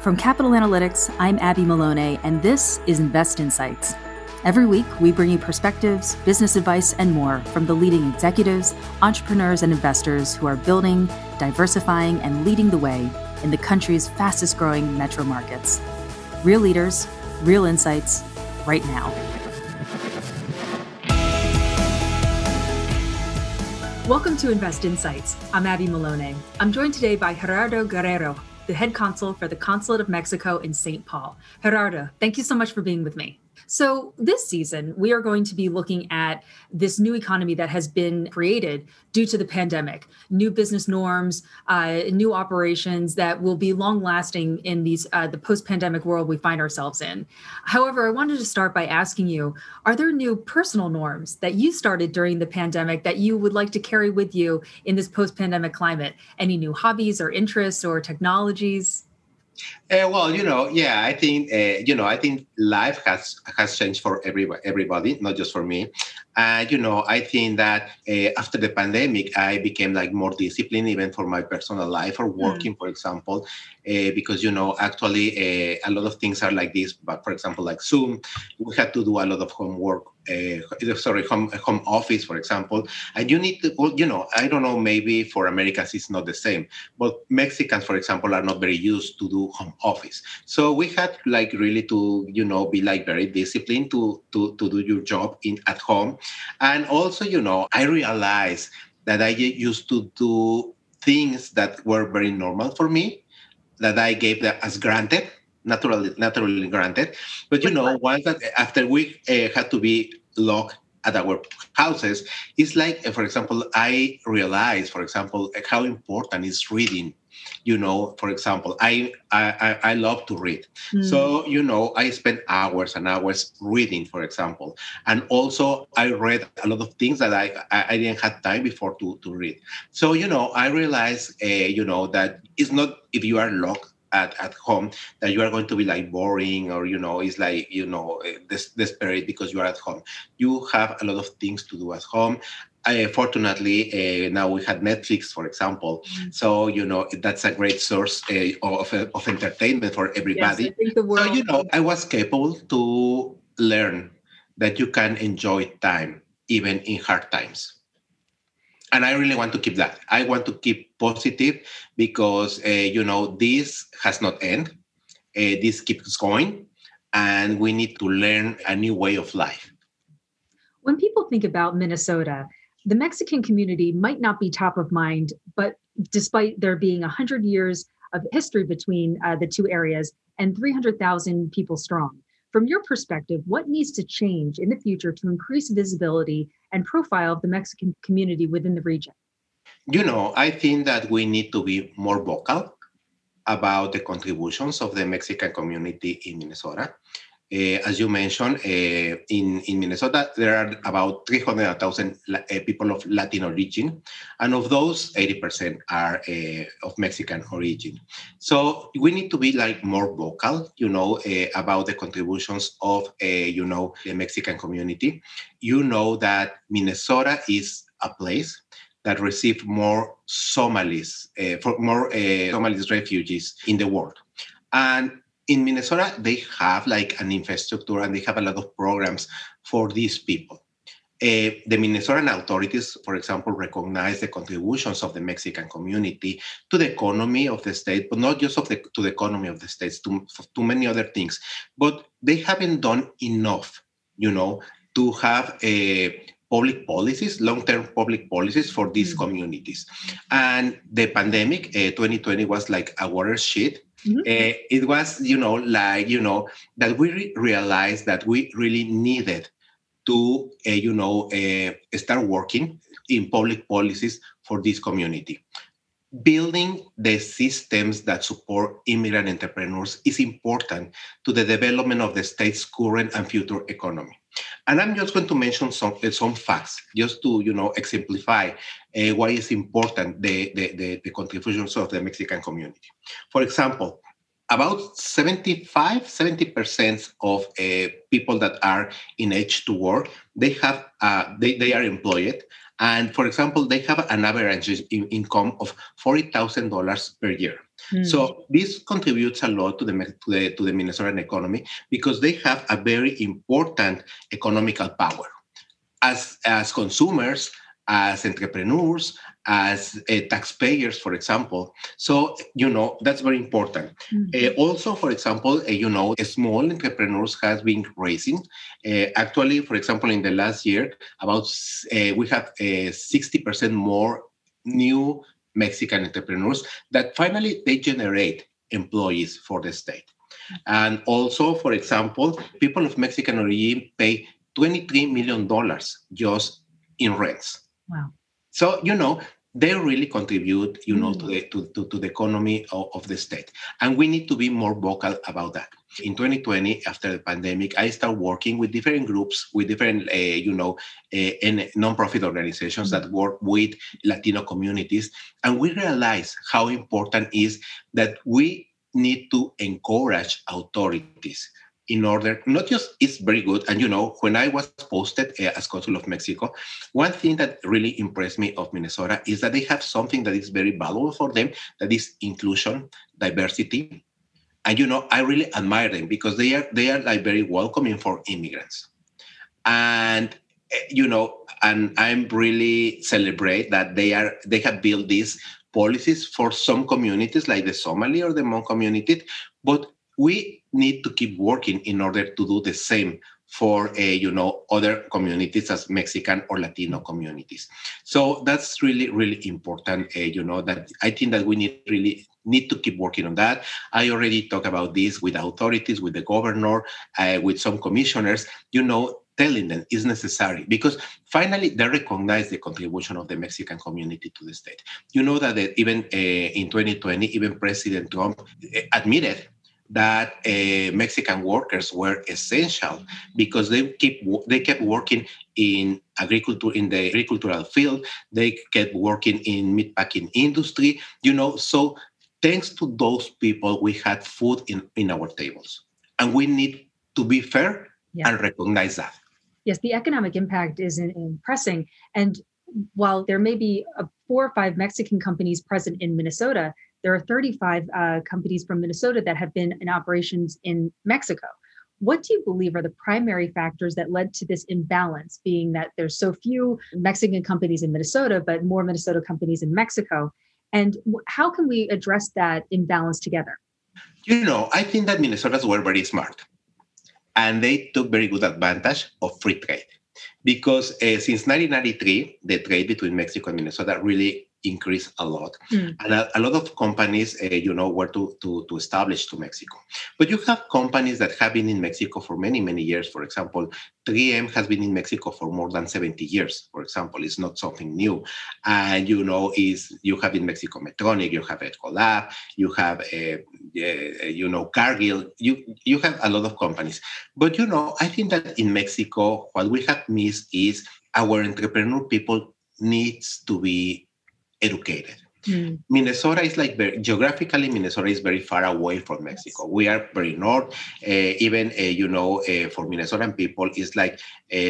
From Capital Analytics, I'm Abby Maloney, and this is Invest Insights. Every week, we bring you perspectives, business advice, and more from the leading executives, entrepreneurs, and investors who are building, diversifying, and leading the way in the country's fastest growing metro markets. Real leaders, real insights, right now. Welcome to Invest Insights. I'm Abby Maloney. I'm joined today by Gerardo Guerrero, the head consul for the Consulate of Mexico in St. Paul. Gerardo, thank you so much for being with me. So, this season, we are going to be looking at this new economy that has been created due to the pandemic, new business norms, uh, new operations that will be long lasting in these uh, the post pandemic world we find ourselves in. However, I wanted to start by asking you are there new personal norms that you started during the pandemic that you would like to carry with you in this post pandemic climate? Any new hobbies or interests or technologies? Uh, well, you know, yeah, I think uh, you know, I think life has has changed for everybody, everybody, not just for me. And you know, I think that uh, after the pandemic, I became like more disciplined, even for my personal life or working, mm. for example, uh, because you know, actually, uh, a lot of things are like this. But for example, like Zoom, we had to do a lot of homework uh, sorry, home, home office, for example, and you need to, well, you know, I don't know, maybe for Americans it's not the same, but Mexicans, for example, are not very used to do home office. So we had like really to, you know, be like very disciplined to to to do your job in at home, and also, you know, I realized that I used to do things that were very normal for me that I gave that as granted naturally naturally granted. But you know, once that after we uh, had to be locked at our houses, it's like, uh, for example, I realize, for example, how important is reading. You know, for example, I I, I love to read, mm. so you know, I spend hours and hours reading, for example, and also I read a lot of things that I I didn't have time before to to read. So you know, I realize, uh, you know, that it's not if you are locked at, at home that you are going to be like boring or you know it's like you know eh, des- desperate because you are at home you have a lot of things to do at home uh, fortunately, uh, now we had Netflix, for example. Mm-hmm. So you know that's a great source uh, of, of entertainment for everybody. Yes, so you know, I was capable to learn that you can enjoy time even in hard times and I really want to keep that. I want to keep positive because uh, you know this has not end. Uh, this keeps going, and we need to learn a new way of life. When people think about Minnesota, the Mexican community might not be top of mind, but despite there being 100 years of history between uh, the two areas and 300,000 people strong. From your perspective, what needs to change in the future to increase visibility and profile of the Mexican community within the region? You know, I think that we need to be more vocal about the contributions of the Mexican community in Minnesota. Uh, as you mentioned, uh, in, in Minnesota, there are about 300,000 uh, people of Latin origin, and of those, 80% are of Mexican origin. So we need to be like more vocal, you know, about the contributions of, you know, the Mexican community. You know that Minnesota is a place that received more Somalis, for more Somalis refugees in the world. And in Minnesota, they have like an infrastructure and they have a lot of programs for these people. Uh, the Minnesotan authorities, for example, recognize the contributions of the Mexican community to the economy of the state, but not just of the, to the economy of the states, to, to many other things. But they haven't done enough, you know, to have a uh, public policies, long-term public policies for these mm-hmm. communities. And the pandemic, uh, 2020 was like a watershed Mm-hmm. Uh, it was, you know, like, you know, that we re- realized that we really needed to, uh, you know, uh, start working in public policies for this community. Building the systems that support immigrant entrepreneurs is important to the development of the state's current and future economy. And I'm just going to mention some, some facts just to you know exemplify uh, why it's important the, the, the, the, contributions of the Mexican community. For example, about 75, 70% of uh, people that are in age to work, they have uh, they, they are employed. And for example, they have an average in income of $40,000 per year. Mm. So this contributes a lot to the, to the to the Minnesotan economy because they have a very important economical power. As as consumers, as entrepreneurs, as uh, taxpayers, for example. So, you know, that's very important. Mm-hmm. Uh, also, for example, uh, you know, small entrepreneurs has been raising. Actually, for example, in the last year, about uh, we have 60% uh, more new Mexican entrepreneurs that finally they generate employees for the state. And also, for example, people of Mexican origin pay $23 million just in rents. Wow. So, you know, they really contribute, you know, mm. to, the, to, to, to, the economy of, of, the state. And we need to be more vocal about that. In 2020, after the pandemic, I started working with different groups, with different, uh, you know, uh, and nonprofit organizations mm. that work with Latino communities. And we realized how important is that we need to encourage authorities in order not just it's very good and you know when i was posted uh, as consul of mexico one thing that really impressed me of minnesota is that they have something that is very valuable for them that is inclusion diversity. And you know i really admire them because they are they are like very welcoming for immigrants. And uh, you know and i'm really celebrate that they are they have built these policies for some communities like the somali or the Hmong community. But we need to keep working in order to do the same for uh, you know other communities as mexican or latino communities so that's really really important uh, you know that i think that we need really need to keep working on that i already talked about this with authorities with the governor uh, with some commissioners you know telling them is necessary because finally they recognize the contribution of the Mexican community to the state. You know that even uh, in 2020, even President Trump admitted that uh, Mexican workers were essential because they keep they kept working in agriculture in the agricultural field. They kept working in meatpacking industry. You know, so thanks to those people, we had food in, in our tables, and we need to be fair yeah. and recognize that. Yes, the economic impact is impressing, and while there may be a, four or five Mexican companies present in Minnesota, there are 35 uh, companies from Minnesota that have been in operations in Mexico. What do you believe are the primary factors that led to this imbalance, being that there's so few Mexican companies in Minnesota, but more Minnesota companies in Mexico? And how can we address that imbalance together? You know, I think that Minnesotans were very smart and they took very good advantage of free trade because uh, since 1993, the trade between Mexico and Minnesota really increase a lot. Mm. And a, a, lot of companies, uh, you know, were to, to, to establish to Mexico. But you have companies that have been in Mexico for many, many years. For example, 3M has been in Mexico for more than 70 years, for example. It's not something new. And, you know, is you have in Mexico Medtronic, you have Ecolab, you have, a, uh, you know, Cargill, you, you have a lot of companies. But, you know, I think that in Mexico, what we have missed is our entrepreneur people needs to be educated. Mm. Minnesota is like very, geographically, Minnesota is very far away from Mexico. We are very north. Uh, even uh, you know, uh, for Minnesotan people, it's like uh,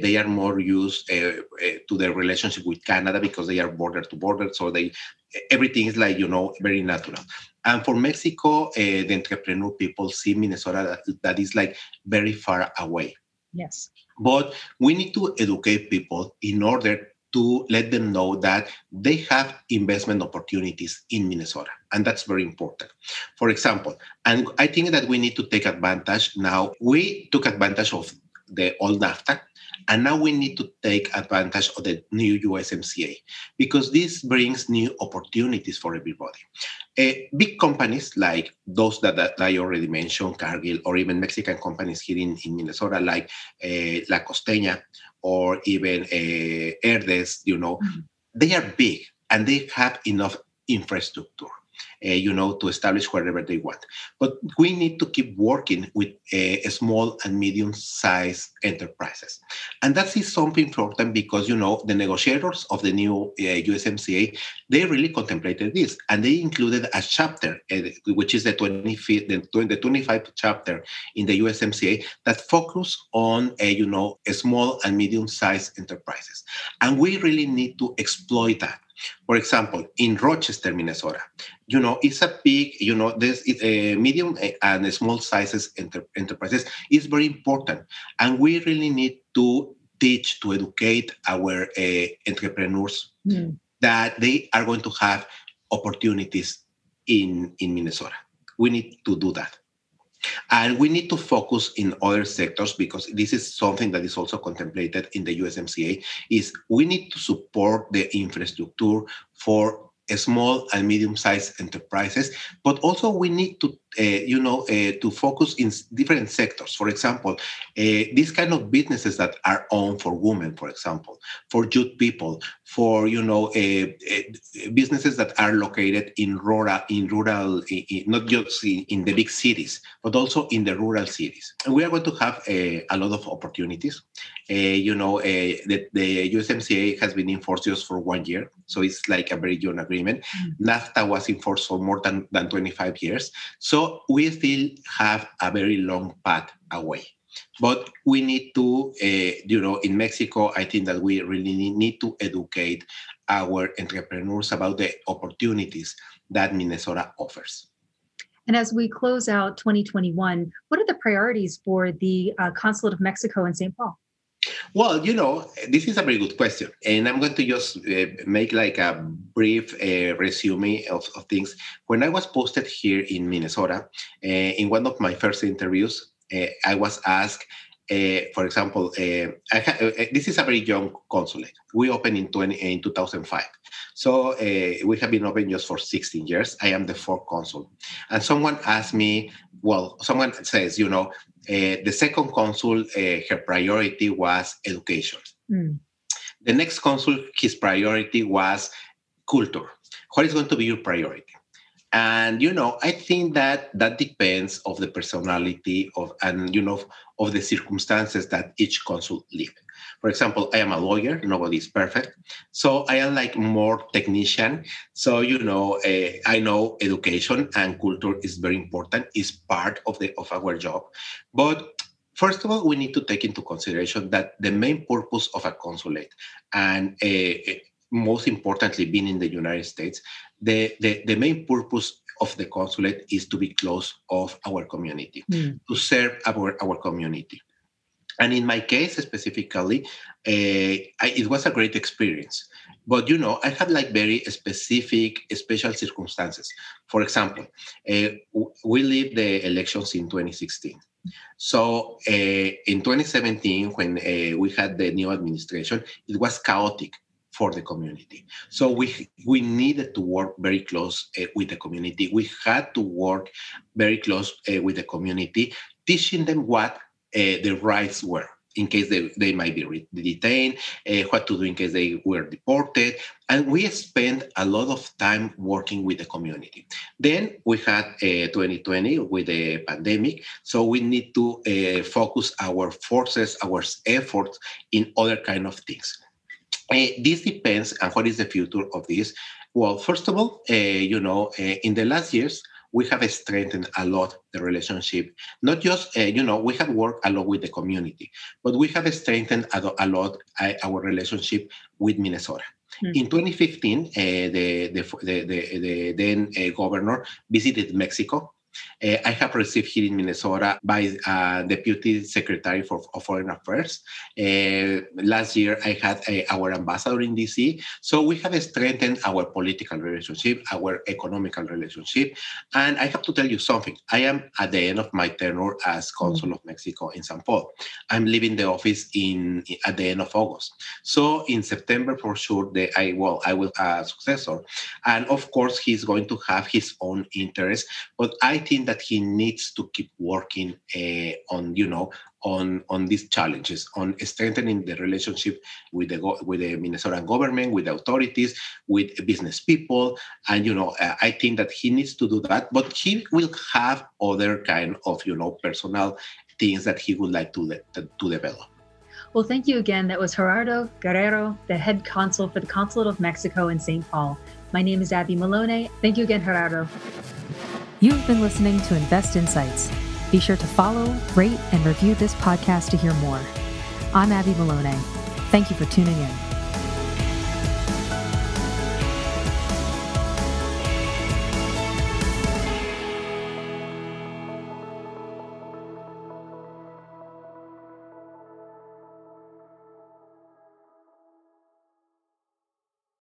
they are more used uh, uh, to their relationship with Canada because they are border to border. So they everything is like you know very natural. And for Mexico, the entrepreneur people see Minnesota that, that is like very far away. Yes. But we need to educate people in order to let them know that they have investment opportunities in Minnesota. And that's very important. For example, and I think that we need to take advantage now. We took advantage of the old NAFTA, and now we need to take advantage of the new USMCA because this brings new opportunities for everybody. Uh, big companies like those that, that, I already mentioned, Cargill, or even Mexican companies here in, in Minnesota like uh, La Costeña or even uh, Herdez, you know, mm-hmm. they are big and they have enough infrastructure uh, you know, to establish wherever they want. But we need to keep working with uh, small and medium-sized enterprises, and that is something important because you know the negotiators of the new uh, USMCA they really contemplated this, and they included a chapter, uh, which is the 25th, the, the 25th chapter in the USMCA that focus on uh, you know small and medium-sized enterprises, and we really need to exploit that For example, in Rochester, Minnesota, you know, it's a big, you know, this uh, medium and small sizes enter- enterprises is very important, and we really need to teach to educate our uh, entrepreneurs mm. that they are going to have opportunities in in Minnesota. We need to do that. And we need to focus in other sectors because this is something that is also contemplated in the USMCA is we need to support the infrastructure for small and medium-sized enterprises, but also we need to, you know, uh, to focus in different sectors. For example, uh, these kind of businesses that are owned for women, for example, for youth people, for you know, uh, uh, businesses that are located in rural, in rural, in, not just in, in, the big cities, but also in the rural cities. And we are going to have a, a lot of opportunities. Uh, you know, the, the USMCA has been in force just for one year, so it's like a very young agreement agreement. Mm-hmm. NAFTA was in force for more than, than 25 years. So we still have a very long path away. But we need to, uh, you know, in Mexico, I think that we really need to educate our entrepreneurs about the opportunities that Minnesota offers. And as we close out 2021, what are the priorities for the uh, Consulate of Mexico in St. Paul? Well, you know, this is a very good question. And I'm going to just uh, make like a brief uh, resume of, of, things. When I was posted here in Minnesota, uh, in one of my first interviews, uh, I was asked, uh, for example, uh, ha- this is a very young consulate. We opened in, 20, in 2005. So we have been open just for 16 years. I am the fourth consul. And someone asked me, well, someone says, you know, the second consul, uh, her priority was education. Mm. The next consul, his priority was culture. What is going to be your priority? And you know, I think that that depends of the personality of and you know of the circumstances that each consul live. For example, I am a lawyer. Nobody is perfect. So I am like more technician. So, you know, uh, I know education and culture is very important, is part of the of our job. But First of all, we need to take into consideration that the main purpose of a consulate, and uh, most importantly, being in the United States, the, the, the main purpose of the consulate is to be close of our community, mm. to serve our, our community. And in my case specifically, uh, I, it was a great experience. But you know, I had like very specific, special circumstances. For example, uh, we lived the elections in 2016. So uh, in 2017, when we had the new administration, it was chaotic for the community. So we we needed to work very close with the community. We had to work very close with the community, teaching them what the rights were in case they, they might be detained, uh, what to do in case they were deported. And we spent a lot of time working with the community. Then we had uh, 2020 with the pandemic. So we need to uh, focus our forces, our efforts in other kind of things. this depends on what is the future of this. Well, first of all, you know, in the last years, we have strengthened a lot the relationship. Not just, uh, you know, we have worked a lot with the community, but we have strengthened a, a lot uh, our relationship with Minnesota. Mm. In 2015, uh, the, the, the, the, then uh, governor visited Mexico uh, I have received here in Minnesota by uh, Deputy Secretary for, of Foreign Affairs. Uh, last year, I had uh, our ambassador in DC. So we have strengthened our political relationship, our economical relationship. And I have to tell you something. I am at the end of my tenure as Consul of Mexico in St. Paul. I'm leaving the office in at the end of August. So in September, for sure, the, I well, I will a successor. And of course, he's going to have his own interests. But I think that he needs to keep working uh, on, you know, on on these challenges, on strengthening the relationship with the with the Minnesota government, with the authorities, with business people, and you know, uh, I think that he needs to do that. But he will have other kind of, you know, personal things that he would like to to, to develop. Well, thank you again. That was Gerardo Guerrero, the head consul for the Consulate of Mexico in St. Paul. My name is Abby Malone. Thank you again, Gerardo. You've been listening to Invest Insights. Be sure to follow, rate, and review this podcast to hear more. I'm Abby Malone. Thank you for tuning in.